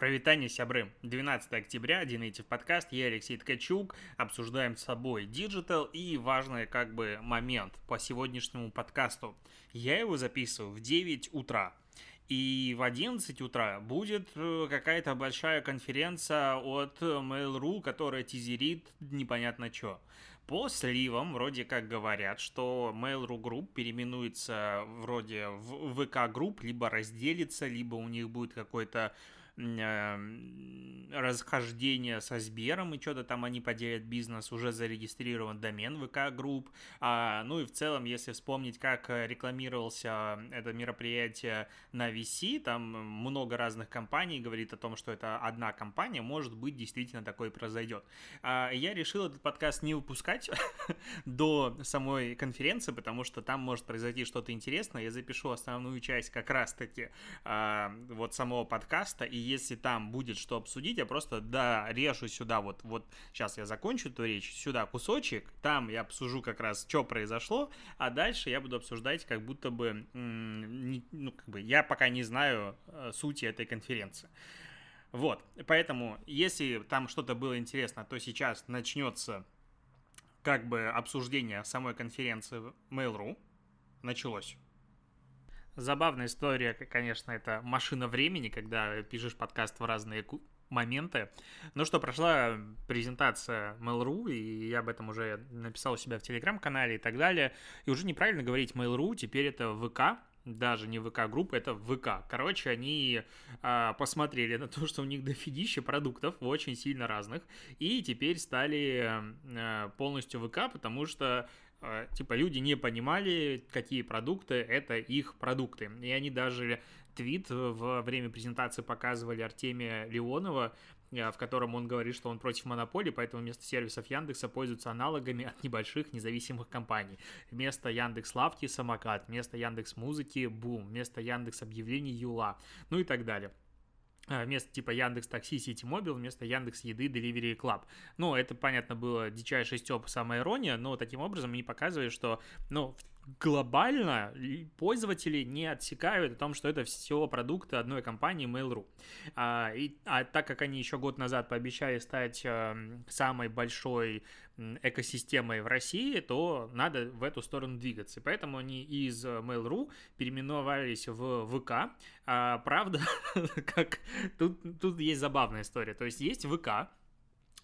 Прывітанне, сябры. 12 октября, DNative подкаст, я Алексей Ткачук, обсуждаем с собой диджитал и важный как бы момент по сегодняшнему подкасту. Я его записываю в 9 утра. И в 11 утра будет э, какая-то большая конференция от Mail.ru, которая тизерит непонятно что. По сливам вроде как говорят, что Mail.ru Group переименуется вроде в VK Group, либо разделится, либо у них будет какой-то расхождение со Сбером, и что-то там они поделят бизнес, уже зарегистрирован домен ВК Групп. А, ну и в целом, если вспомнить, как рекламировался это мероприятие на VC, там много разных компаний говорит о том, что это одна компания, может быть, действительно такое произойдет. А, я решил этот подкаст не выпускать до самой конференции, потому что там может произойти что-то интересное. Я запишу основную часть как раз-таки а, вот самого подкаста, и если там будет что обсудить, я просто да, режу сюда вот, вот сейчас я закончу эту речь, сюда кусочек, там я обсужу как раз, что произошло, а дальше я буду обсуждать как будто бы, ну, как бы, я пока не знаю э, сути этой конференции. Вот, поэтому, если там что-то было интересно, то сейчас начнется как бы обсуждение самой конференции Mail.ru. Началось. Забавная история, конечно, это машина времени, когда пишешь подкаст в разные моменты. Ну что, прошла презентация Mail.ru, и я об этом уже написал у себя в Телеграм-канале и так далее. И уже неправильно говорить Mail.ru, теперь это ВК, даже не ВК-группа, это ВК. Короче, они а, посмотрели на то, что у них дофигища продуктов, очень сильно разных, и теперь стали а, полностью ВК, потому что типа люди не понимали, какие продукты это их продукты. И они даже твит во время презентации показывали Артемия Леонова, а, в котором он говорит, что он против монополии, поэтому вместо сервисов Яндекса пользуются аналогами от небольших независимых компаний. Вместо Яндекс Лавки Самокат, вместо Яндекс Музыки Бум, вместо Яндекс Объявлений Юла, ну и так далее. А, вместо типа Яндекс Такси, Сити Мобил, вместо Яндекс Еды, Delivery Club. Ну, это, понятно, было дичайшая стёба, самая ирония, но таким образом они показывают, что, ну, глобально пользователи не отсекают о том, что это все продукты одной компании Mail.ru. А, и, а так как они еще год назад пообещали стать э, самой большой экосистемой в России, то надо в эту сторону двигаться. Поэтому они из Mail.ru переименовались в ВК. А, правда, как тут, тут есть забавная история. То есть есть ВК,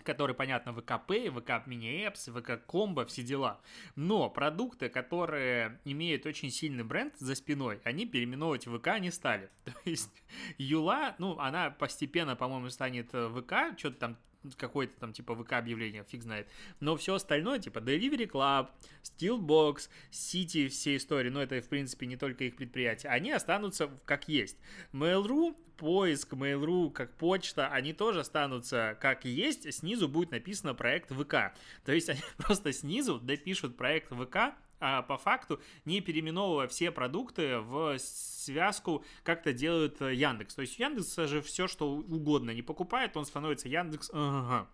который, понятно, ВКП, ВК Mini Apps, ВК Комбо, все дела. Но продукты, которые имеют очень сильный бренд за спиной, они переименовывать в ВК не стали. То есть Юла, ну, она постепенно, по-моему, станет ВК, что-то там какое-то там типа ВК объявление, фиг знает. Но все остальное, типа Delivery Club, Steelbox, City, все истории, но это в принципе не только их предприятия, они останутся как есть. Mail.ru, поиск Mail.ru как почта, они тоже останутся как есть, снизу будет написано проект ВК. То есть они просто снизу допишут проект ВК, а по факту не переименовывая все продукты в связку, как-то делает э, Яндекс. То есть Яндекс же все, что угодно не покупает, он становится Яндекс. Ага.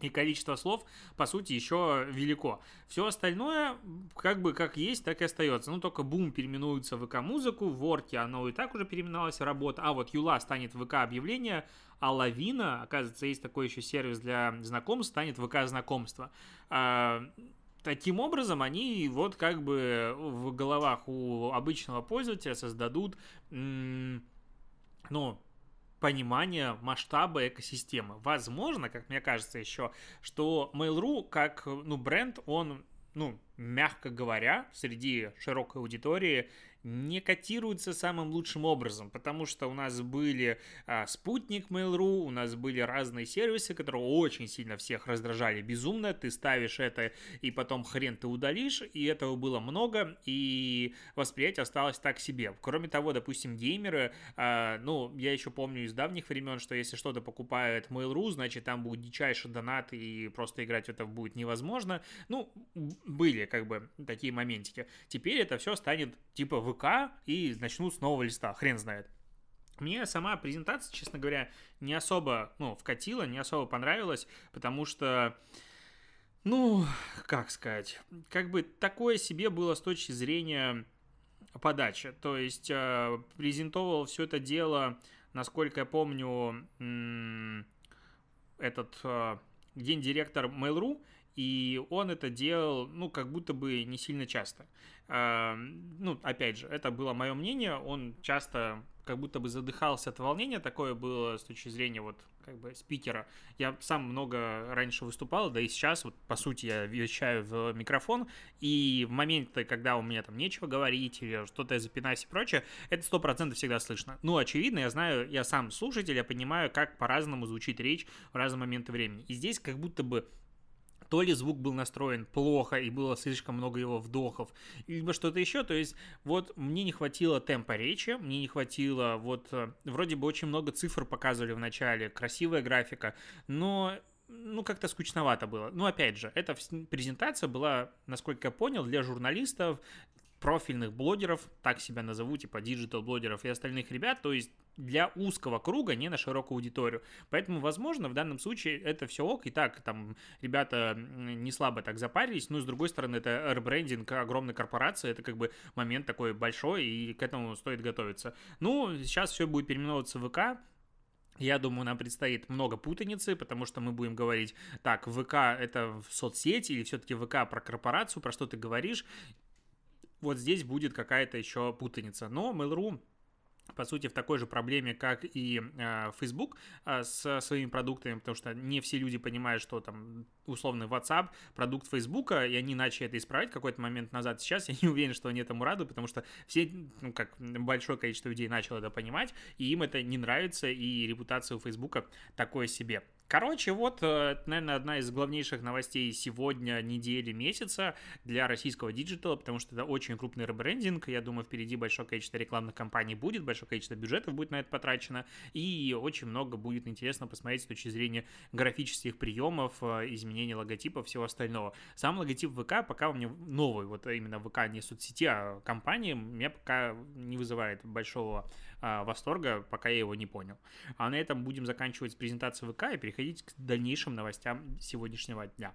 И количество слов, по сути, еще велико. Все остальное, как бы как есть, так и остается. Ну, только Бум переименуется в ВК-музыку, в Ворке оно и так уже переименовалось работа, а вот Юла станет ВК-объявление, а Лавина, оказывается, есть такой еще сервис для знакомств, станет ВК-знакомство. Таким образом, они вот как бы в головах у обычного пользователя создадут, ну, понимание масштаба экосистемы. Возможно, как мне кажется еще, что Mail.ru как ну, бренд, он, ну, мягко говоря, среди широкой аудитории не котируется самым лучшим образом, потому что у нас были а, спутник Mail.ru, у нас были разные сервисы, которые очень сильно всех раздражали безумно, ты ставишь это и потом хрен ты удалишь, и этого было много, и восприятие осталось так себе. Кроме того, допустим, геймеры, а, ну, я еще помню из давних времен, что если что-то покупает Mail.ru, значит там будет дичайший донат, и просто играть это будет невозможно. Ну, были как бы такие моментики. Теперь это все станет типа ВК и начнут с нового листа, хрен знает. Мне сама презентация, честно говоря, не особо, ну, вкатила, не особо понравилась, потому что, ну, как сказать, как бы такое себе было с точки зрения подачи. То есть э, презентовал все это дело насколько я помню, этот гендиректор Mail.ru, и он это делал, ну, как будто бы не сильно часто. Ну, опять же, это было мое мнение, он часто как будто бы задыхался от волнения, такое было с точки зрения вот как бы спикера. Я сам много раньше выступал, да и сейчас, вот по сути, я вещаю в микрофон, и в моменты, когда у меня там нечего говорить, или что-то я запинаюсь и прочее, это сто процентов всегда слышно. Ну, очевидно, я знаю, я сам слушатель, я понимаю, как по-разному звучит речь в разные моменты времени. И здесь как будто бы то ли звук был настроен плохо и было слишком много его вдохов, либо что-то еще. То есть вот мне не хватило темпа речи, мне не хватило вот э, вроде бы очень много цифр показывали в начале, красивая графика, но ну, как-то скучновато было. Ну, опять же, эта презентация была, насколько я понял, для журналистов, профильных блогеров, так себя назову, типа диджитал-блогеров и остальных ребят, то есть для узкого круга, не на широкую аудиторию. Поэтому, возможно, в данном случае это все ок, и так там ребята не слабо так запарились, но с другой стороны, это ребрендинг огромной корпорации, это как бы момент такой большой, и к этому стоит готовиться. Ну, сейчас все будет переименовываться в ВК, я думаю, нам предстоит много путаницы, потому что мы будем говорить, так, ВК это в соцсети или все-таки ВК про корпорацию, про что ты говоришь. Вот здесь будет какая-то еще путаница. Но Mail.ru по сути, в такой же проблеме, как и э, Facebook э, со своими продуктами, потому что не все люди понимают, что там условный WhatsApp продукт Facebook, и они начали это исправить какой-то момент назад. Сейчас я не уверен, что они этому рады, потому что все, ну, как большое количество людей начало это понимать, и им это не нравится, и репутация у Facebook такое себе. Короче, вот, э, наверное, одна из главнейших новостей сегодня, недели, месяца для российского диджитала, потому что это очень крупный ребрендинг. Я думаю, впереди большое количество рекламных кампаний будет, большое количество бюджетов будет на это потрачено, и очень много будет интересно посмотреть с точки зрения графических приемов, э, изменения логотипа, всего остального. Сам логотип ВК пока у меня новый, вот именно ВК не соцсети, а компании, меня пока не вызывает большого а, восторга, пока я его не понял. А на этом будем заканчивать презентацию ВК и переходить к дальнейшим новостям сегодняшнего дня.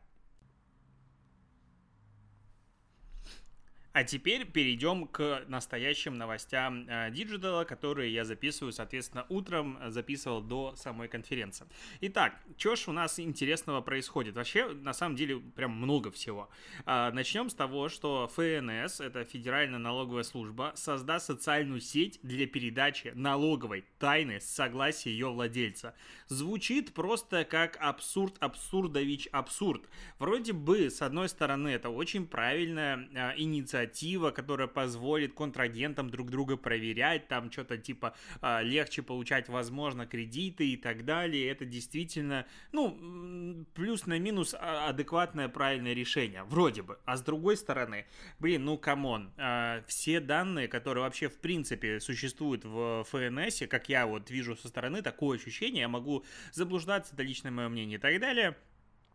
А теперь перейдем к настоящим новостям э, диджитала, которые я записываю, соответственно, утром записывал до самой конференции. Итак, что ж у нас интересного происходит? Вообще, на самом деле, прям много всего. А, начнем с того, что ФНС, это Федеральная налоговая служба, создаст социальную сеть для передачи налоговой тайны с согласия ее владельца. Звучит просто как абсурд, абсурдович, абсурд. Вроде бы, с одной стороны, это очень правильная а, инициатива, инициатива, которая позволит контрагентам друг друга проверять, там что-то типа а, легче получать, возможно, кредиты и так далее. Это действительно, ну, плюс на минус а, адекватное правильное решение, вроде бы. А с другой стороны, блин, ну, come on, а, все данные, которые вообще в принципе существуют в ФНС, как я вот вижу со стороны, такое ощущение, я могу заблуждаться, это личное мое мнение и так далее,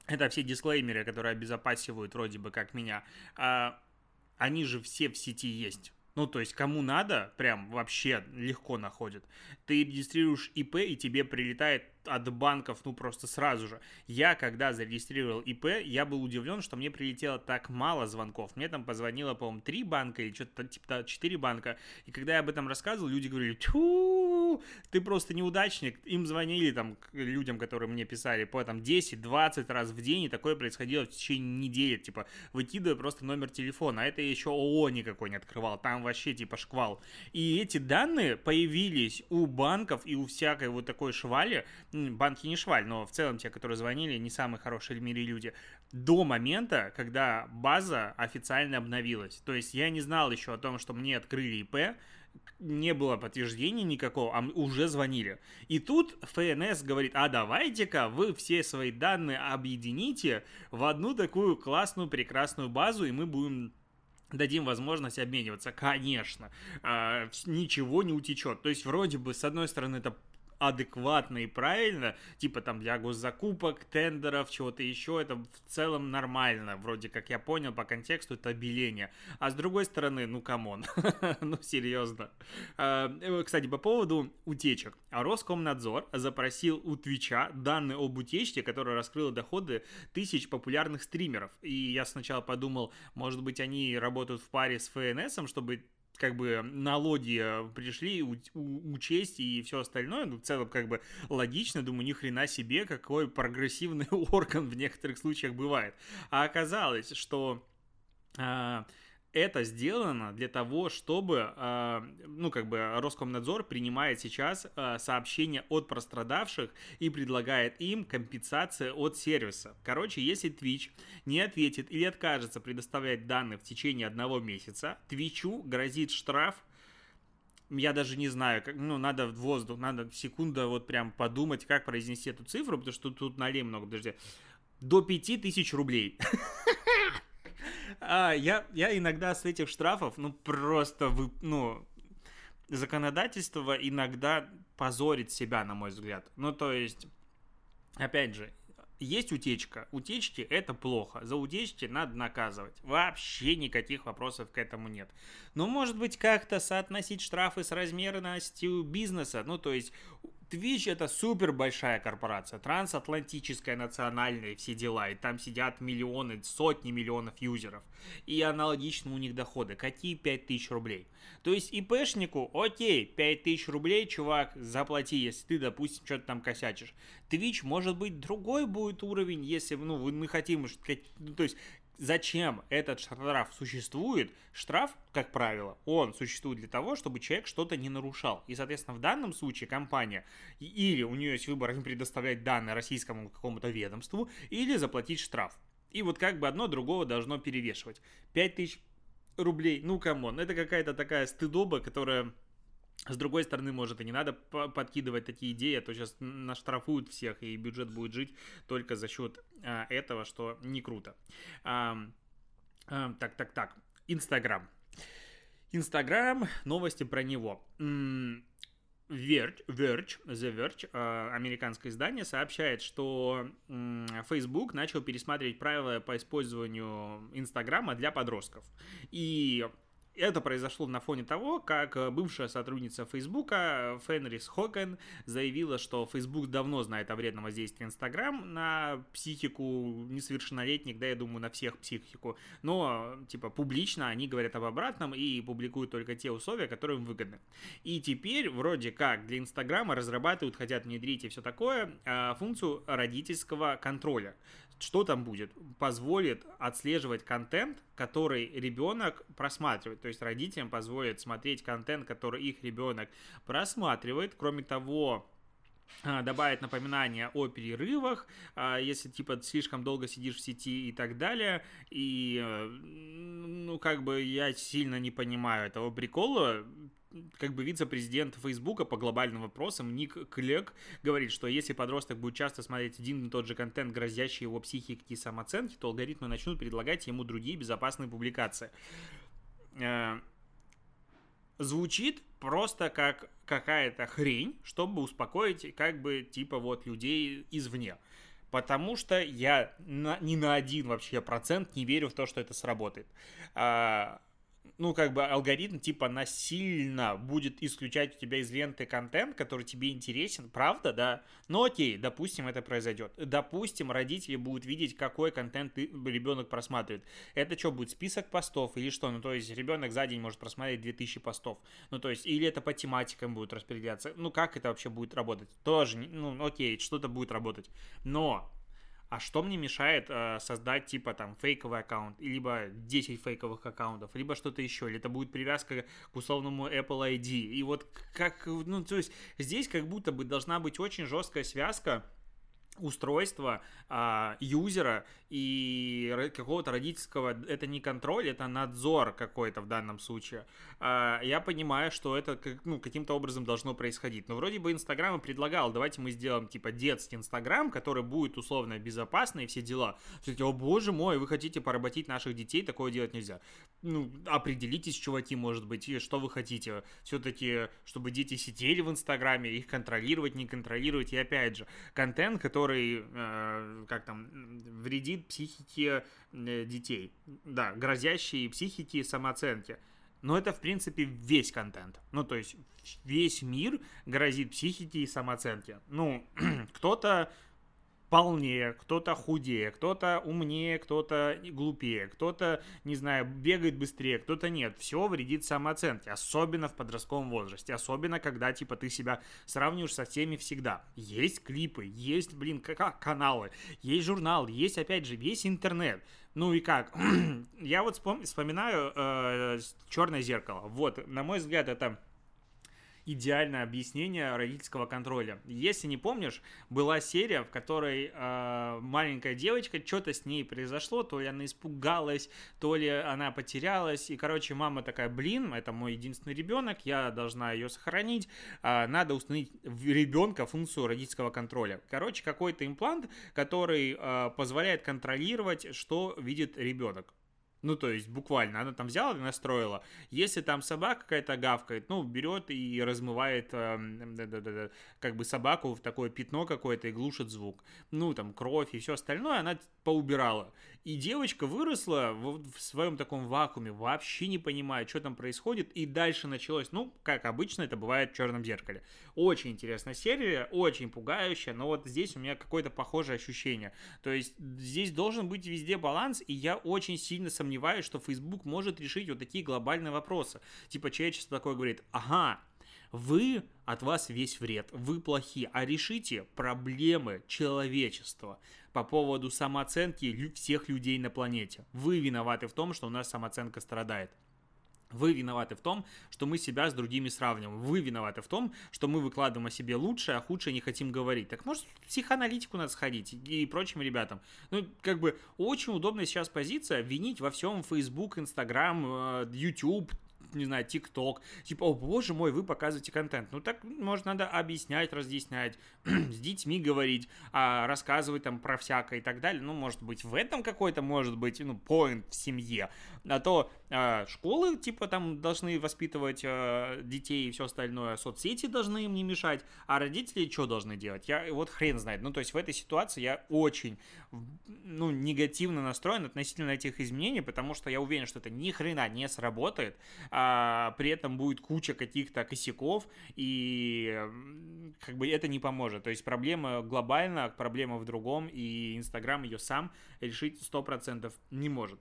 это все дисклеймеры, которые обезопасивают вроде бы как меня они же все в сети есть. Ну, то есть, кому надо, прям вообще легко находят. Ты регистрируешь ИП, и тебе прилетает от банков, ну, просто сразу же. Я, когда зарегистрировал ИП, я был удивлен, что мне прилетело так мало звонков. Мне там позвонило, по-моему, три банка или что-то типа четыре банка. И когда я об этом рассказывал, люди говорили, тьфу, ты просто неудачник. Им звонили там людям, которые мне писали, по там 10-20 раз в день, и такое происходило в течение недели. Типа, выкидывая просто номер телефона. А это еще ООО никакой не открывал. Там вообще типа шквал. И эти данные появились у банков и у всякой вот такой швали, банки не шваль, но в целом те, которые звонили, не самые хорошие в мире люди, до момента, когда база официально обновилась. То есть я не знал еще о том, что мне открыли ИП, не было подтверждения никакого, а уже звонили. И тут ФНС говорит, а давайте-ка вы все свои данные объедините в одну такую классную, прекрасную базу, и мы будем дадим возможность обмениваться. Конечно, э, ничего не утечет. То есть, вроде бы, с одной стороны, это адекватно и правильно, типа там для госзакупок, тендеров, чего-то еще, это в целом нормально, вроде как я понял по контексту, это обеление. А с другой стороны, ну come on, ну серьезно. А, э, кстати, по поводу утечек. Роскомнадзор запросил у Твича данные об утечке, которая раскрыла доходы тысяч популярных стримеров. И я сначала подумал, может быть, они работают в паре с ФНСом, чтобы как бы налоги пришли у, у, учесть и все остальное, ну, в целом, как бы логично, думаю, ни хрена себе, какой прогрессивный орган в некоторых случаях бывает. А оказалось, что а, это сделано для того, чтобы, а, ну, как бы Роскомнадзор принимает сейчас а, сообщения от пострадавших и предлагает им компенсация от сервиса. Короче, если Twitch не ответит или откажется предоставлять данные в течение одного месяца, Твичу грозит штраф я даже не знаю, как, ну, надо в воздух, надо секунду вот прям подумать, как произнести эту цифру, потому что тут налей много, подожди, до 5000 рублей. А, я, я иногда с этих штрафов, ну, просто, вы, ну, законодательство иногда позорит себя, на мой взгляд. Ну, то есть, опять же, есть утечка. Утечки – это плохо. За утечки надо наказывать. Вообще никаких вопросов к этому нет. Но, может быть, как-то соотносить штрафы с размерностью бизнеса. Ну, то есть, Twitch это супер большая корпорация, трансатлантическая, национальная, все дела, и там сидят миллионы, сотни миллионов юзеров, и аналогично у них доходы. Какие 5000 рублей? То есть ИПшнику, окей, 5000 рублей, чувак, заплати, если ты, допустим, что-то там косячишь. Twitch, может быть, другой будет уровень, если ну, мы хотим, ну, то есть зачем этот штраф существует, штраф, как правило, он существует для того, чтобы человек что-то не нарушал. И, соответственно, в данном случае компания или у нее есть выбор предоставлять данные российскому какому-то ведомству, или заплатить штраф. И вот как бы одно другого должно перевешивать. 5000 рублей, ну come on, это какая-то такая стыдоба, которая с другой стороны, может, и не надо подкидывать такие идеи, а то сейчас наштрафуют всех, и бюджет будет жить только за счет а, этого, что не круто. А, а, так, так, так. Инстаграм. Инстаграм, новости про него. Verge, Verge, The Verge, э, американское издание, сообщает, что Facebook начал пересматривать правила по использованию Инстаграма для подростков. И это произошло на фоне того, как э, бывшая сотрудница Фейсбука Фенрис Хокен заявила, что Facebook давно знает о вредном воздействии Инстаграм на психику несовершеннолетних, да, я думаю, на всех психику. Но, типа, публично они говорят об обратном и публикуют только те условия, которые им выгодны. И теперь, вроде как, для Инстаграма разрабатывают, хотят внедрить и все такое, э, функцию родительского контроля что там будет? Позволит отслеживать контент, который ребенок просматривает. То есть родителям позволит смотреть контент, который их ребенок просматривает. Кроме того, добавить напоминания о перерывах, а, если типа слишком долго сидишь в сети и так далее. И э, ну как бы я сильно не понимаю этого прикола как бы вице-президент Фейсбука по глобальным вопросам Ник Клек говорит, что если подросток будет часто смотреть один и тот же контент, грозящий его психике и самооценке, то алгоритмы начнут предлагать ему другие безопасные публикации. Звучит просто как какая-то хрень, чтобы успокоить как бы типа вот людей извне. Потому что я на, ни на один вообще процент не верю в то, что это сработает. А, ну, как бы алгоритм типа насильно будет исключать у тебя из ленты контент, который тебе интересен, правда, да? Ну окей, допустим, это произойдет. Допустим, родители будут видеть, какой контент ребенок просматривает. Это что, будет список постов или что? Ну, то есть ребенок за день может просмотреть 2000 постов. Ну, то есть, или это по тематикам будет распределяться. Ну, как это вообще будет работать? Тоже, ну, окей, что-то будет работать. Но а что мне мешает э, создать типа там фейковый аккаунт, либо 10 фейковых аккаунтов, либо что-то еще, или это будет привязка к условному Apple ID. И вот как, ну, то есть здесь как будто бы должна быть очень жесткая связка устройства а, юзера и какого-то родительского, это не контроль, это надзор какой-то в данном случае. А, я понимаю, что это как, ну, каким-то образом должно происходить. Но вроде бы Инстаграм предлагал, давайте мы сделаем типа детский Инстаграм, который будет условно безопасный и все дела. Все таки, о боже мой, вы хотите поработить наших детей, такое делать нельзя. Ну, определитесь, чуваки, может быть, что вы хотите. Все-таки, чтобы дети сидели в Инстаграме, их контролировать, не контролировать. И опять же, контент, который, э, как там, вредит психике э, детей. Да, грозящие психике и самооценке. Но это, в принципе, весь контент. Ну, то есть, весь мир грозит психике и самооценке. Ну, кто-то полнее, кто-то худее, кто-то умнее, кто-то глупее, кто-то, не знаю, бегает быстрее, кто-то нет. Все вредит самооценке, особенно в подростковом возрасте, особенно когда, типа, ты себя сравниваешь со всеми всегда. Есть клипы, есть, блин, каналы, есть журнал, есть, опять же, весь интернет. Ну и как? Я вот вспоминаю э, «Черное зеркало». Вот, на мой взгляд, это идеальное объяснение родительского контроля. Если не помнишь, была серия, в которой э, маленькая девочка, что-то с ней произошло, то ли она испугалась, то ли она потерялась, и, короче, мама такая, блин, это мой единственный ребенок, я должна ее сохранить, э, надо установить в ребенка функцию родительского контроля. Короче, какой-то имплант, который э, позволяет контролировать, что видит ребенок. Ну, то есть, буквально, она там взяла и настроила. Если там собака какая-то гавкает, ну, берет и размывает э, как бы собаку в такое пятно какое-то и глушит звук. Ну, там, кровь и все остальное она поубирала. И девочка выросла в, в своем таком вакууме, вообще не понимая, что там происходит. И дальше началось, ну, как обычно это бывает в «Черном зеркале». Очень интересная серия, очень пугающая, но вот здесь у меня какое-то похожее ощущение. То есть, здесь должен быть везде баланс, и я очень сильно сомневаюсь что Facebook может решить вот такие глобальные вопросы. Типа человечество такое говорит, ага, вы, от вас весь вред, вы плохие, а решите проблемы человечества по поводу самооценки всех людей на планете. Вы виноваты в том, что у нас самооценка страдает. Вы виноваты в том, что мы себя с другими сравниваем. Вы виноваты в том, что мы выкладываем о себе лучше, а худшее не хотим говорить. Так может психоаналитику надо сходить и прочим ребятам. Ну, как бы очень удобная сейчас позиция винить во всем Facebook, Instagram, э, YouTube, не знаю, ТикТок, типа, о боже мой, вы показываете контент. Ну так, может, надо объяснять, разъяснять, с детьми говорить, а, рассказывать там про всякое и так далее. Ну, может быть, в этом какой-то, может быть, ну, поинт в семье. А то а, школы, типа, там должны воспитывать а, детей и все остальное, соцсети должны им не мешать, а родители что должны делать? Я вот хрен знает. Ну, то есть в этой ситуации я очень, ну, негативно настроен относительно этих изменений, потому что я уверен, что это ни хрена не сработает, а при этом будет куча каких-то косяков, и как бы это не поможет. То есть проблема глобальна, проблема в другом, и Инстаграм ее сам решить 100% не может.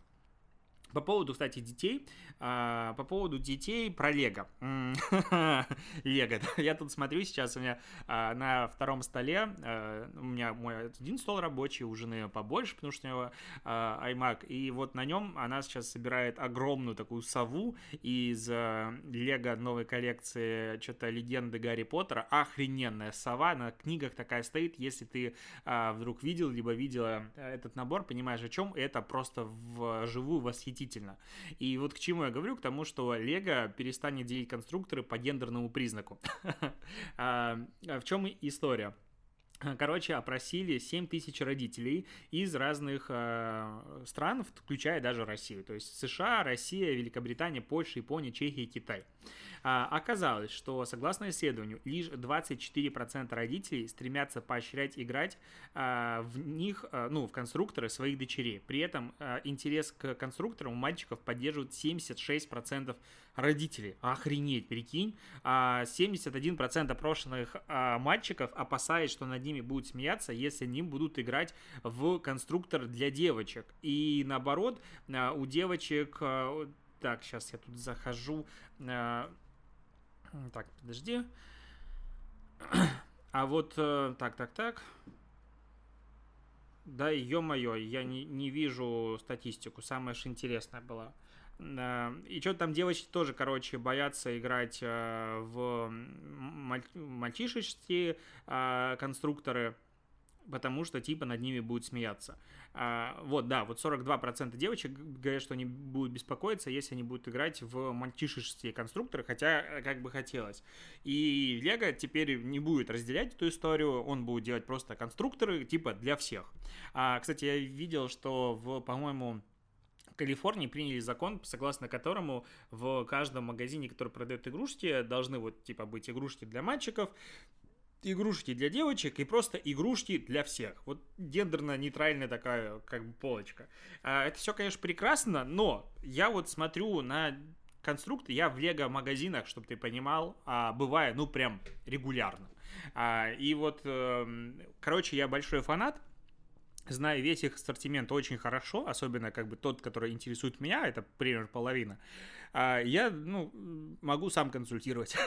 По поводу, кстати, детей, а, по поводу детей про Лего. Лего. Я тут смотрю сейчас у меня а, на втором столе, а, у меня мой один стол рабочий, у жены побольше, потому что у него iMac, и вот на нем она сейчас собирает огромную такую сову из Лего новой коллекции что-то легенды Гарри Поттера. Охрененная сова, на книгах такая стоит, если ты вдруг видел, либо видела этот набор, понимаешь о чем, это просто вживую восхитительно. И вот к чему я говорю? К тому, что Лего перестанет делить конструкторы по гендерному признаку. А, в чем история? Короче, опросили 7 тысяч родителей из разных э, стран, включая даже Россию. То есть США, Россия, Великобритания, Польша, Япония, Чехия Китай. А, оказалось, что, согласно исследованию, лишь 24% родителей стремятся поощрять играть а, в них, а, ну, в конструкторы своих дочерей. При этом интерес к конструкторам у мальчиков поддерживают 76% родителей. Охренеть, прикинь. А 71% опрошенных мальчиков опасаясь, что над ними будут смеяться, если они будут играть в конструктор для девочек. И наоборот, у девочек... Так, сейчас я тут захожу. Так, подожди. А вот, э, так, так, так. Да, ё-моё, я не, не вижу статистику. Самое же интересное было. И что там девочки тоже, короче, боятся играть э, в мальчишечки э, конструкторы потому что типа над ними будут смеяться. А, вот, да, вот 42% девочек говорят, что они будут беспокоиться, если они будут играть в мальчишеские конструкторы, хотя э, как бы хотелось. И Лего теперь не будет разделять эту историю, он будет делать просто конструкторы типа для всех. А, кстати, я видел, что в, по-моему, Калифорнии приняли закон, согласно которому в каждом магазине, который продает игрушки, должны вот типа быть игрушки для мальчиков, игрушки для девочек и просто игрушки для всех. Вот гендерно-нейтральная такая как бы полочка. А, это все, конечно, прекрасно, но я вот смотрю на конструкты, я в лего-магазинах, чтобы ты понимал, а, бываю, ну, прям регулярно. А, и вот, эм, короче, я большой фанат знаю весь их ассортимент очень хорошо, особенно как бы тот, который интересует меня, это примерно половина, я, ну, могу сам консультировать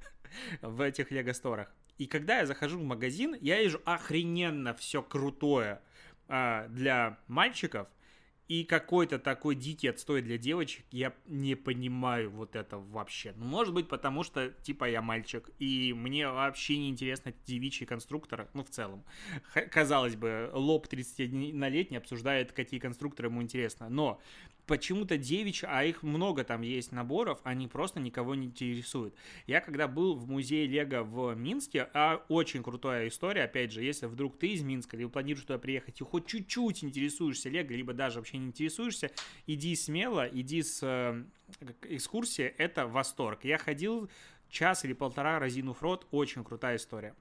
в этих лего-сторах. И когда я захожу в магазин, я вижу охрененно все крутое а, для мальчиков – и какой-то такой дикий отстой для девочек, я не понимаю вот это вообще. Ну, может быть, потому что, типа, я мальчик, и мне вообще не интересны девичьи конструкторы, ну, в целом. Х- казалось бы, лоб 31-летний обсуждает, какие конструкторы ему интересно, но почему-то девичьи, а их много там есть наборов, они просто никого не интересуют. Я когда был в музее Лего в Минске, а очень крутая история, опять же, если вдруг ты из Минска, или планируешь туда приехать и хоть чуть-чуть интересуешься Лего, либо даже вообще не интересуешься, иди смело, иди с э, экскурсии, это восторг. Я ходил час или полтора, разинув рот, очень крутая история.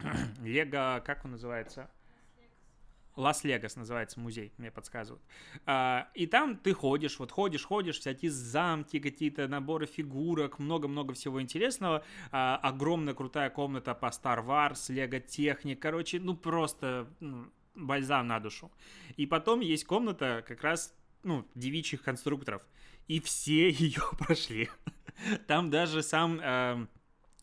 Лего, как он называется? Лас-Вегас называется музей, мне подсказывают. А, и там ты ходишь, вот ходишь, ходишь, всякие замки, какие-то наборы фигурок, много-много всего интересного. А, огромная крутая комната по Star Wars, Лего Техник, короче, ну просто ну, бальзам на душу. И потом есть комната как раз, ну, девичьих конструкторов. И все ее прошли. Там даже сам... Э,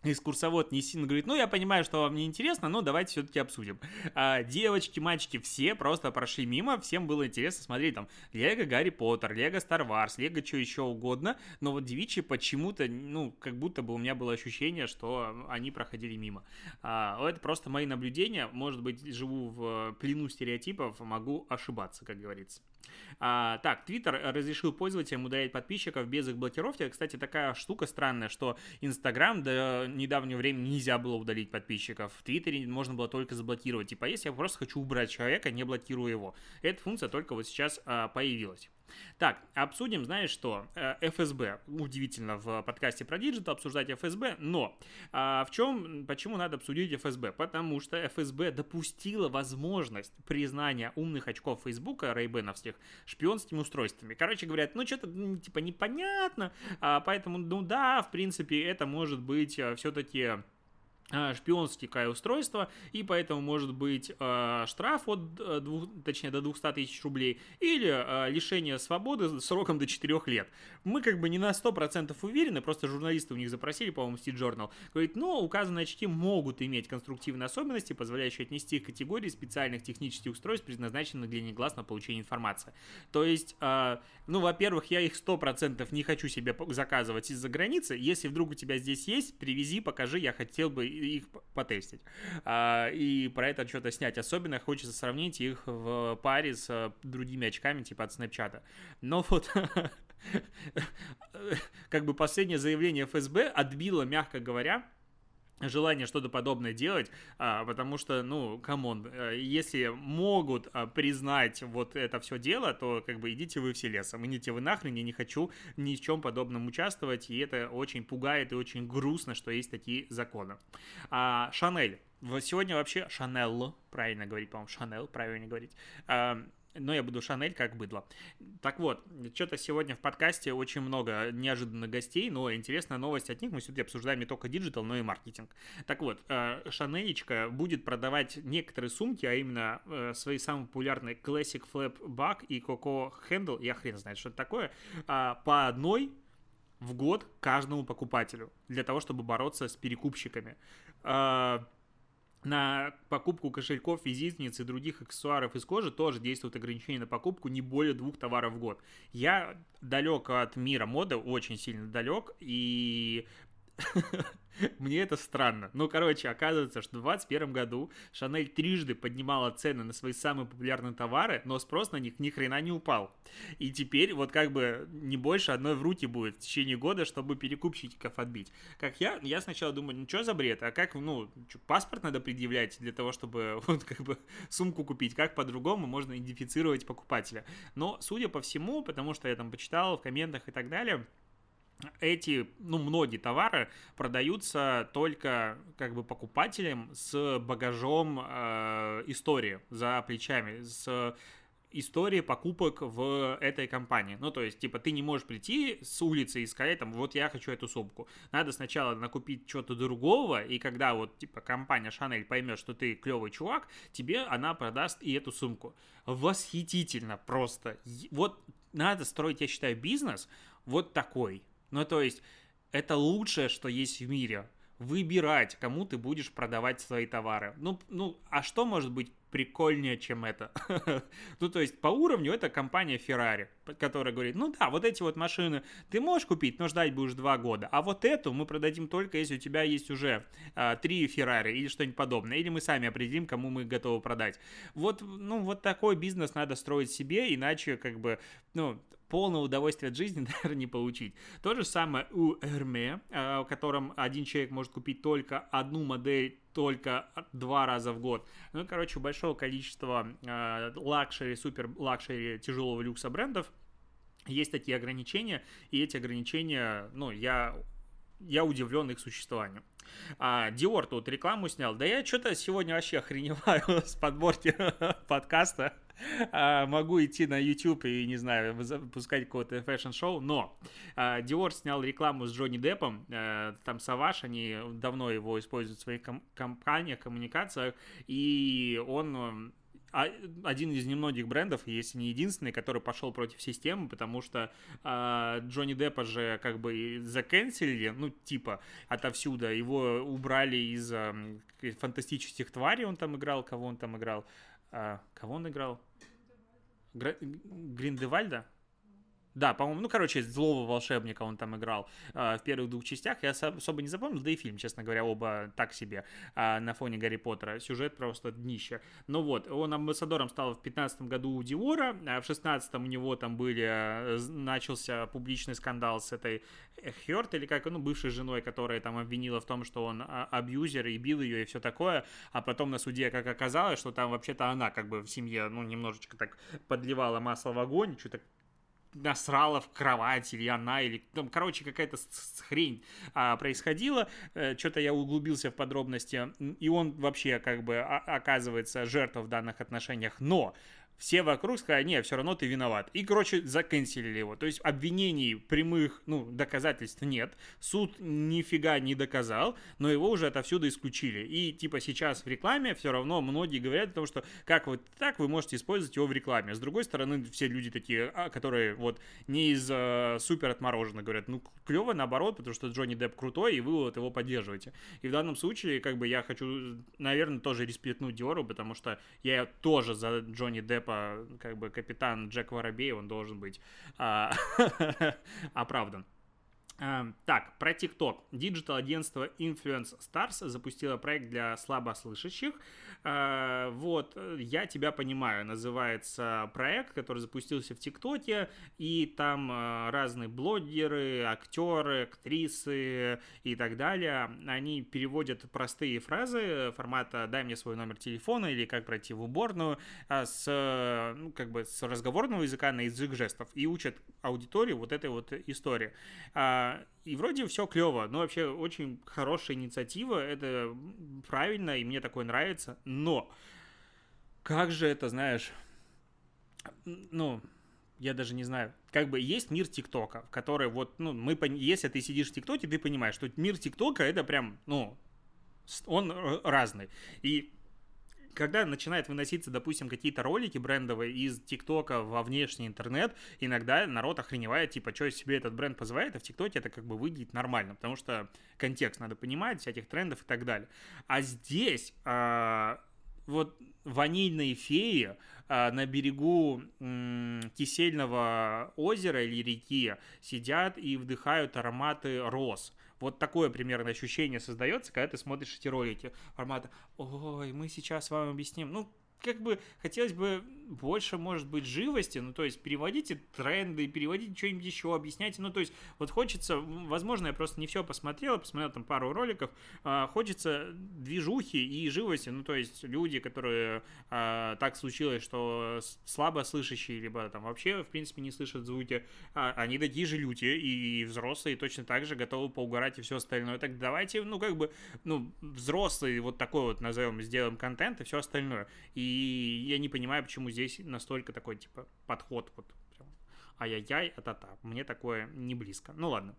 экскурсовод не сильно говорит, ну, я понимаю, что вам не интересно, но давайте все-таки обсудим. А, девочки, мальчики, все просто прошли мимо, всем было интересно смотреть там Лего Гарри Поттер, Лего Стар Варс, Лего что еще угодно, но вот девичьи почему-то, ну, как будто бы у меня было ощущение, что они проходили мимо. А, это просто мои наблюдения, может быть, живу в плену стереотипов, могу ошибаться, как говорится. А, так, Twitter разрешил пользователям удалять подписчиков без их блокировки. Кстати, такая штука странная, что Instagram до недавнего времени нельзя было удалить подписчиков. В Твиттере можно было только заблокировать. Типа, если я просто хочу убрать человека, не блокирую его. Эта функция только вот сейчас а, появилась. Так, обсудим, знаешь что, ФСБ. Э, Удивительно в подкасте про диджитал обсуждать ФСБ, но а, в чем, почему надо обсудить ФСБ? Потому что ФСБ допустила возможность признания умных очков Фейсбука, рейбеновских, шпионскими устройствами. Короче, говорят, ну что-то типа непонятно, а, поэтому, ну да, в принципе, это может быть э, все-таки а, шпионское устройство, и поэтому может быть э, штраф от, э, двух, точнее, до 200 тысяч рублей, или э, лишение свободы сроком до 4 лет. Мы как бы не на 100% уверены, просто журналисты у них запросили, по-моему, Steve Journal, говорит, но указанные очки могут иметь конструктивные особенности, позволяющие отнести их к категории специальных технических устройств, предназначенных для негласного получения информации. То есть, э, ну, во-первых, я их 100% не хочу себе заказывать из-за границы, если вдруг у тебя здесь есть, привези, покажи, я хотел бы их потестить. А, и про это что-то снять. Особенно хочется сравнить их в паре с э, другими очками, типа от Снэпчата. Но вот как бы последнее заявление ФСБ отбило, мягко говоря, желание что-то подобное делать, а, потому что, ну, come on, э, если могут а, признать вот это все дело, то как бы идите вы все лесом, идите вы нахрен, я не хочу ни в чем подобном участвовать, и это очень пугает и очень грустно, что есть такие законы. А, Шанель. Сегодня вообще Шанель, правильно говорить, по-моему, Шанель, правильно говорить. А, но я буду Шанель как быдло. Так вот, что-то сегодня в подкасте очень много неожиданных гостей, но интересная новость от них. Мы все-таки обсуждаем не только диджитал, но и маркетинг. Так вот, э, Шанелечка будет продавать некоторые сумки, а именно э, свои самые популярные Classic Flap Bag и Coco Handle, я хрен знает, что это такое, а, по одной в год каждому покупателю для того, чтобы бороться с перекупщиками. На покупку кошельков, визитниц и других аксессуаров из кожи тоже действует ограничение на покупку не более двух товаров в год. Я далек от мира моды, очень сильно далек, и Мне это странно. Ну, короче, оказывается, что в 2021 году Шанель трижды поднимала цены на свои самые популярные товары, но спрос на них ни хрена не упал. И теперь вот как бы не больше одной в руки будет в течение года, чтобы перекупщиков отбить. Как я, я сначала думаю, ну что за бред, а как, ну, что, паспорт надо предъявлять для того, чтобы вот как бы сумку купить, как по-другому можно идентифицировать покупателя. Но, судя по всему, потому что я там почитал в комментах и так далее, эти, ну, многие товары продаются только как бы покупателям с багажом э, истории за плечами, с истории покупок в этой компании. Ну, то есть, типа, ты не можешь прийти с улицы и сказать, там, вот я хочу эту сумку. Надо сначала накупить что-то другого, и когда вот, типа, компания Chanel поймет, что ты клевый чувак, тебе она продаст и эту сумку. Восхитительно просто. Вот надо строить, я считаю, бизнес вот такой. Ну, то есть, это лучшее, что есть в мире выбирать, кому ты будешь продавать свои товары. Ну, ну, а что может быть прикольнее, чем это. ну, то есть по уровню это компания Ferrari, которая говорит, ну да, вот эти вот машины ты можешь купить, но ждать будешь два года, а вот эту мы продадим только, если у тебя есть уже а, три Ferrari или что-нибудь подобное, или мы сами определим, кому мы готовы продать. Вот, ну, вот такой бизнес надо строить себе, иначе как бы, ну, полного удовольствия от жизни, наверное, не получить. То же самое у Hermès, в котором один человек может купить только одну модель только два раза в год. Ну, короче, у большого количества э, лакшери, супер лакшери тяжелого люкса брендов есть такие ограничения, и эти ограничения, ну, я, я удивлен их существованием. А, Диор тут рекламу снял. Да я что-то сегодня вообще охреневаю с подборки подкаста. А, могу идти на YouTube и, не знаю, запускать какое-то fashion-шоу, но а, Dior снял рекламу с Джонни Деппом, а, там Sauvage, они давно его используют в своих ком- компаниях, коммуникациях, и он один из немногих брендов, если не единственный, который пошел против системы, потому что э, Джонни Деппа же как бы заканцелили, ну, типа, отовсюду. Его убрали из э, фантастических тварей, он там играл, кого он там играл. Э, кого он играл? Гриндевальда? Да, по-моему, ну, короче, злого волшебника он там играл э, в первых двух частях. Я особо не запомнил, да и фильм, честно говоря, оба так себе э, на фоне Гарри Поттера. Сюжет просто днище. Ну вот, он амбассадором стал в 15 году у Диора, а в 16 у него там были, э, начался публичный скандал с этой Хёрт, или как, ну, бывшей женой, которая там обвинила в том, что он абьюзер и бил ее и все такое, а потом на суде, как оказалось, что там вообще-то она как бы в семье, ну, немножечко так подливала масло в огонь, что-то насрала в кровать, или она, или там, короче, какая-то хрень а, происходила. Э, Что-то я углубился в подробности, и он вообще как бы оказывается жертвой в данных отношениях. Но все вокруг сказали, не, все равно ты виноват. И, короче, заканчивали его. То есть обвинений прямых, ну, доказательств нет. Суд нифига не доказал, но его уже отовсюду исключили. И, типа, сейчас в рекламе все равно многие говорят о том, что как вот так вы можете использовать его в рекламе. С другой стороны, все люди такие, а, которые вот не из э, супер отмороженных говорят, ну, клево наоборот, потому что Джонни Депп крутой, и вы вот его поддерживаете. И в данном случае, как бы, я хочу, наверное, тоже респектнуть Диору, потому что я тоже за Джонни Деппа типа, как бы капитан Джек Воробей, он должен быть а, оправдан. Эм, так, про ТикТок. Диджитал-агентство Influence Stars запустило проект для слабослышащих. Э, вот, «Я тебя понимаю» называется проект, который запустился в ТикТоке, и там э, разные блогеры, актеры, актрисы и так далее, они переводят простые фразы формата «дай мне свой номер телефона» или «как пройти в уборную» э, с, ну, как бы с разговорного языка на язык жестов и учат аудиторию вот этой вот истории и вроде все клево, но вообще очень хорошая инициатива, это правильно, и мне такое нравится, но как же это, знаешь, ну, я даже не знаю, как бы есть мир ТикТока, в который вот, ну, мы, если ты сидишь в ТикТоке, ты понимаешь, что мир ТикТока это прям, ну, он разный. И когда начинает выноситься, допустим, какие-то ролики брендовые из ТикТока во внешний интернет, иногда народ охреневает, типа, что себе этот бренд позволяет, а в ТикТоке это как бы выглядит нормально, потому что контекст надо понимать, всяких трендов и так далее. А здесь а, вот ванильные феи а, на берегу м, кисельного озера или реки сидят и вдыхают ароматы роз. Вот такое примерно ощущение создается, когда ты смотришь эти ролики формата «Ой, мы сейчас вам объясним». Ну, как бы хотелось бы больше, может быть, живости, ну, то есть переводите тренды, переводите что-нибудь еще, объясняйте, ну, то есть вот хочется, возможно, я просто не все посмотрел, посмотрел там пару роликов, а, хочется движухи и живости, ну, то есть люди, которые а, так случилось, что слабо слышащие, либо там вообще, в принципе, не слышат звуки, а, они такие же люди, и взрослые точно так же готовы поугарать и все остальное, так давайте, ну, как бы, ну, взрослые, вот такой вот, назовем, сделаем контент и все остальное, и я не понимаю, почему здесь здесь настолько такой, типа, подход вот прям ай-яй-яй, а-та-та. Мне такое не близко. Ну ладно.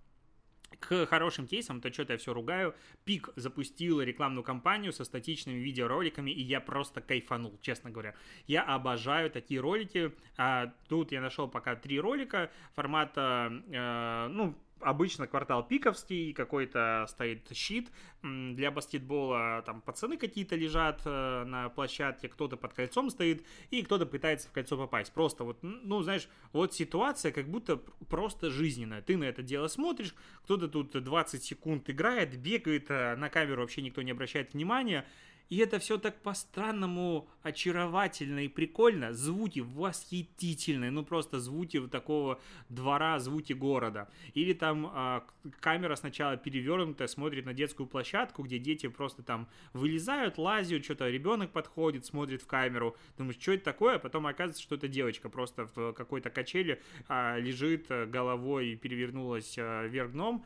К хорошим кейсам, то что-то я все ругаю. Пик запустил рекламную кампанию со статичными видеороликами, и я просто кайфанул, честно говоря. Я обожаю такие ролики. А, тут я нашел пока три ролика формата, э, ну, обычно квартал пиковский, какой-то стоит щит для баскетбола, там пацаны какие-то лежат э, на площадке, кто-то под кольцом стоит, и кто-то пытается в кольцо попасть. Просто вот, ну, знаешь, вот ситуация как будто просто жизненная. Ты на это дело смотришь, кто-то тут 20 секунд играет, бегает, э, на камеру вообще никто не обращает внимания, и это все так по-странному очаровательно и прикольно. Звуки восхитительные, ну просто звуки такого двора, звуки города. Или там а, камера сначала перевернутая, смотрит на детскую площадку, где дети просто там вылезают, лазят, что-то ребенок подходит, смотрит в камеру. Думаешь, что это такое? А потом оказывается, что это девочка просто в какой-то качели а, лежит головой и перевернулась а, вверх дном,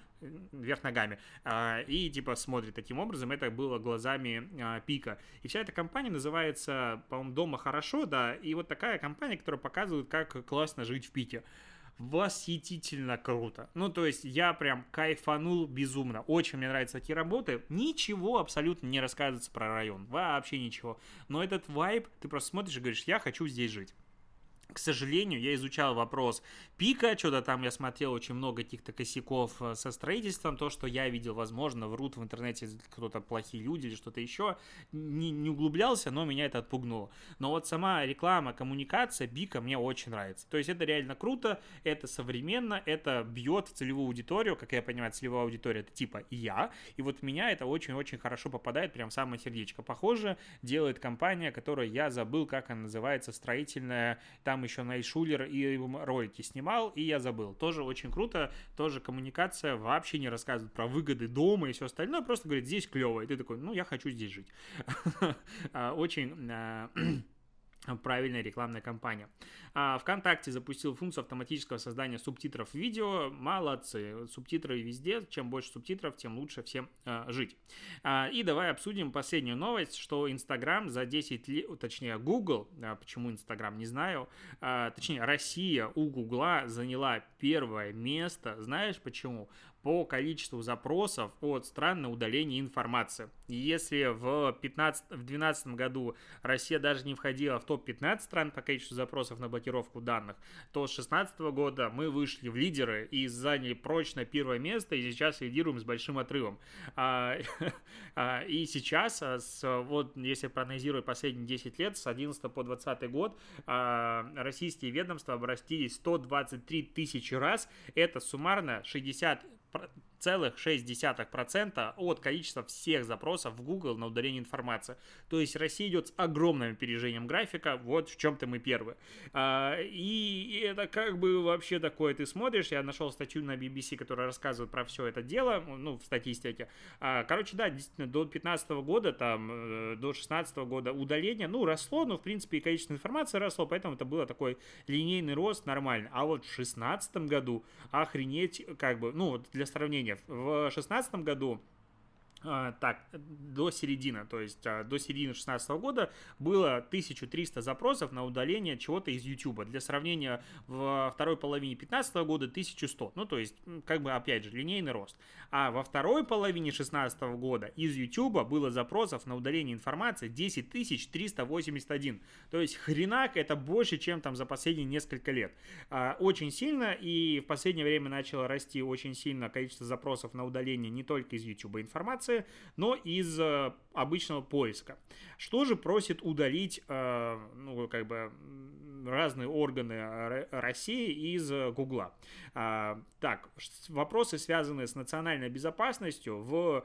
вверх ногами, а, и типа смотрит таким образом, это было глазами а, Пика. И вся эта компания называется, по-моему, «Дома хорошо», да, и вот такая компания, которая показывает, как классно жить в Пике восхитительно круто. Ну, то есть я прям кайфанул безумно. Очень мне нравятся такие работы. Ничего абсолютно не рассказывается про район. Вообще ничего. Но этот вайб, ты просто смотришь и говоришь, я хочу здесь жить. К сожалению, я изучал вопрос пика, что-то там я смотрел очень много каких-то косяков э, со строительством, то, что я видел, возможно, врут в интернете кто-то плохие люди или что-то еще, не, не углублялся, но меня это отпугнуло. Но вот сама реклама, коммуникация Бика мне очень нравится. То есть это реально круто, это современно, это бьет в целевую аудиторию, как я понимаю, целевая аудитория это типа я, и вот меня это очень-очень хорошо попадает прям в самое сердечко. Похоже, делает компания, которая я забыл, как она называется, строительная, там еще Найшулер и ролики снимал, и я забыл. Тоже очень круто, тоже коммуникация, вообще не рассказывает про выгоды дома и все остальное, просто говорит, здесь клево, и ты такой, ну, я хочу здесь жить. А, очень а, правильная рекламная кампания. А, ВКонтакте запустил функцию автоматического создания субтитров видео. Молодцы. Субтитры везде. Чем больше субтитров, тем лучше всем а, жить. А, и давай обсудим последнюю новость, что Инстаграм за 10 лет, точнее Google, а, почему Инстаграм, не знаю, а, точнее Россия у Гугла заняла первое место. Знаешь почему? По количеству запросов от стран на удаление информации. Если в 2012 году Россия даже не входила в топ-15 стран по количеству запросов на блокировку данных, то с 2016 года мы вышли в лидеры и заняли прочно первое место, и сейчас лидируем с большим отрывом. А, а, и сейчас, а, вот если проанализировать последние 10 лет, с 11 по 20 год, российские ведомства обратились 123 тысячи раз. Это суммарно 60 but 0,6% от количества всех запросов в Google на удаление информации. То есть Россия идет с огромным опережением графика, вот в чем-то мы первые. А, и это как бы вообще такое, ты смотришь, я нашел статью на BBC, которая рассказывает про все это дело, ну, в статистике. А, короче, да, действительно, до 2015 года, там, э, до 2016 года удаление, ну, росло, но, в принципе, и количество информации росло, поэтому это было такой линейный рост нормально. А вот в 2016 году охренеть, как бы, ну, для сравнения, в 2016 году так, до середины, то есть а, до середины 2016 года было 1300 запросов на удаление чего-то из YouTube. Для сравнения, во второй половине 2015 года 1100. Ну, то есть, как бы, опять же, линейный рост. А во второй половине 2016 года из YouTube было запросов на удаление информации 10 381. То есть, хренак, это больше, чем там за последние несколько лет. А, очень сильно, и в последнее время начало расти очень сильно количество запросов на удаление не только из YouTube информации, информации, но из э, обычного поиска. Что же просит удалить, э, ну, как бы, разные органы России из Гугла? А, так, вопросы, связанные с национальной безопасностью в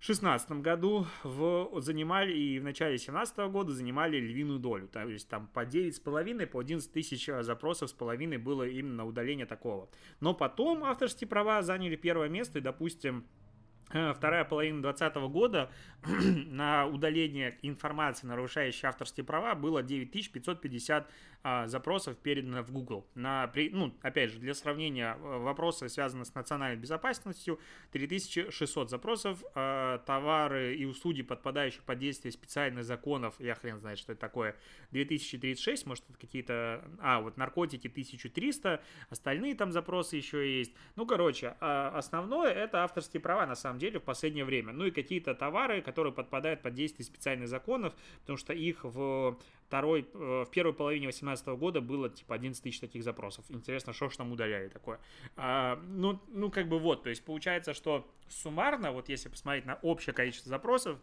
2016 году в, занимали и в начале 2017 года занимали львиную долю. То есть там по 9,5, по 11 тысяч запросов с половиной было именно удаление такого. Но потом авторские права заняли первое место и, допустим, Э, вторая половина 2020 года на удаление информации, нарушающей авторские права, было 9550 а, запросов передано в Google. На, ну, опять же, для сравнения, э, вопросы, связанные с национальной безопасностью, 3600 запросов, а, товары и услуги, подпадающие под действие специальных законов, я хрен знает, что это такое, 2036, может, это какие-то, а, вот наркотики 1300, остальные там запросы еще есть. Ну, короче, а, основное это авторские права, на самом деле, в последнее время. Ну и какие-то товары, которые подпадают под действие специальных законов, потому что их в второй, э, в первой половине 2018 года было типа 11 тысяч таких запросов. Интересно, что ж там удаляли такое. А, ну, ну, как бы вот, то есть получается, что суммарно, вот если посмотреть на общее количество запросов,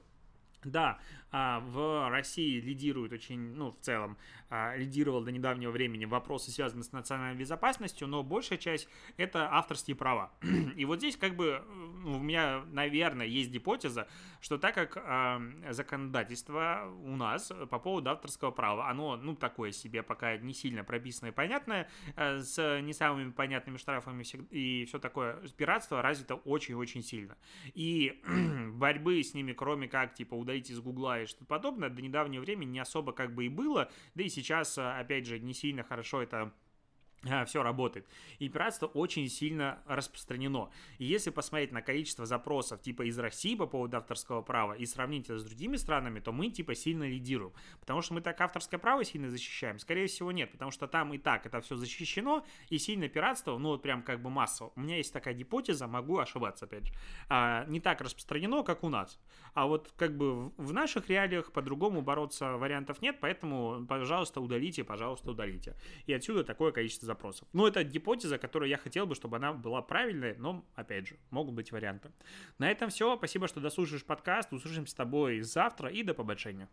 да, в России лидирует очень, ну, в целом, а, лидировал до недавнего времени вопросы, связанные с национальной безопасностью, но большая часть — это авторские права. И вот здесь как бы ну, у меня, наверное, есть гипотеза, что так как а, законодательство у нас по поводу авторского права, оно, ну, такое себе пока не сильно прописанное и понятное, с не самыми понятными штрафами и все такое, пиратство развито очень-очень сильно. И борьбы с ними, кроме как, типа, удалить из Гугла и что-то подобное, до недавнего времени не особо как бы и было, да и сейчас, опять же, не сильно хорошо это а, все работает. И пиратство очень сильно распространено. И если посмотреть на количество запросов типа из России по поводу авторского права и сравнить это с другими странами, то мы типа сильно лидируем. Потому что мы так авторское право сильно защищаем? Скорее всего нет, потому что там и так это все защищено, и сильно пиратство, ну вот прям как бы массово. У меня есть такая гипотеза, могу ошибаться опять же. А, не так распространено, как у нас. А вот как бы в наших реалиях по-другому бороться вариантов нет, поэтому, пожалуйста, удалите, пожалуйста, удалите. И отсюда такое количество запросов. Ну, это гипотеза, которую я хотел бы, чтобы она была правильной, но, опять же, могут быть варианты. На этом все. Спасибо, что дослушаешь подкаст. Услышимся с тобой завтра и до побольшения.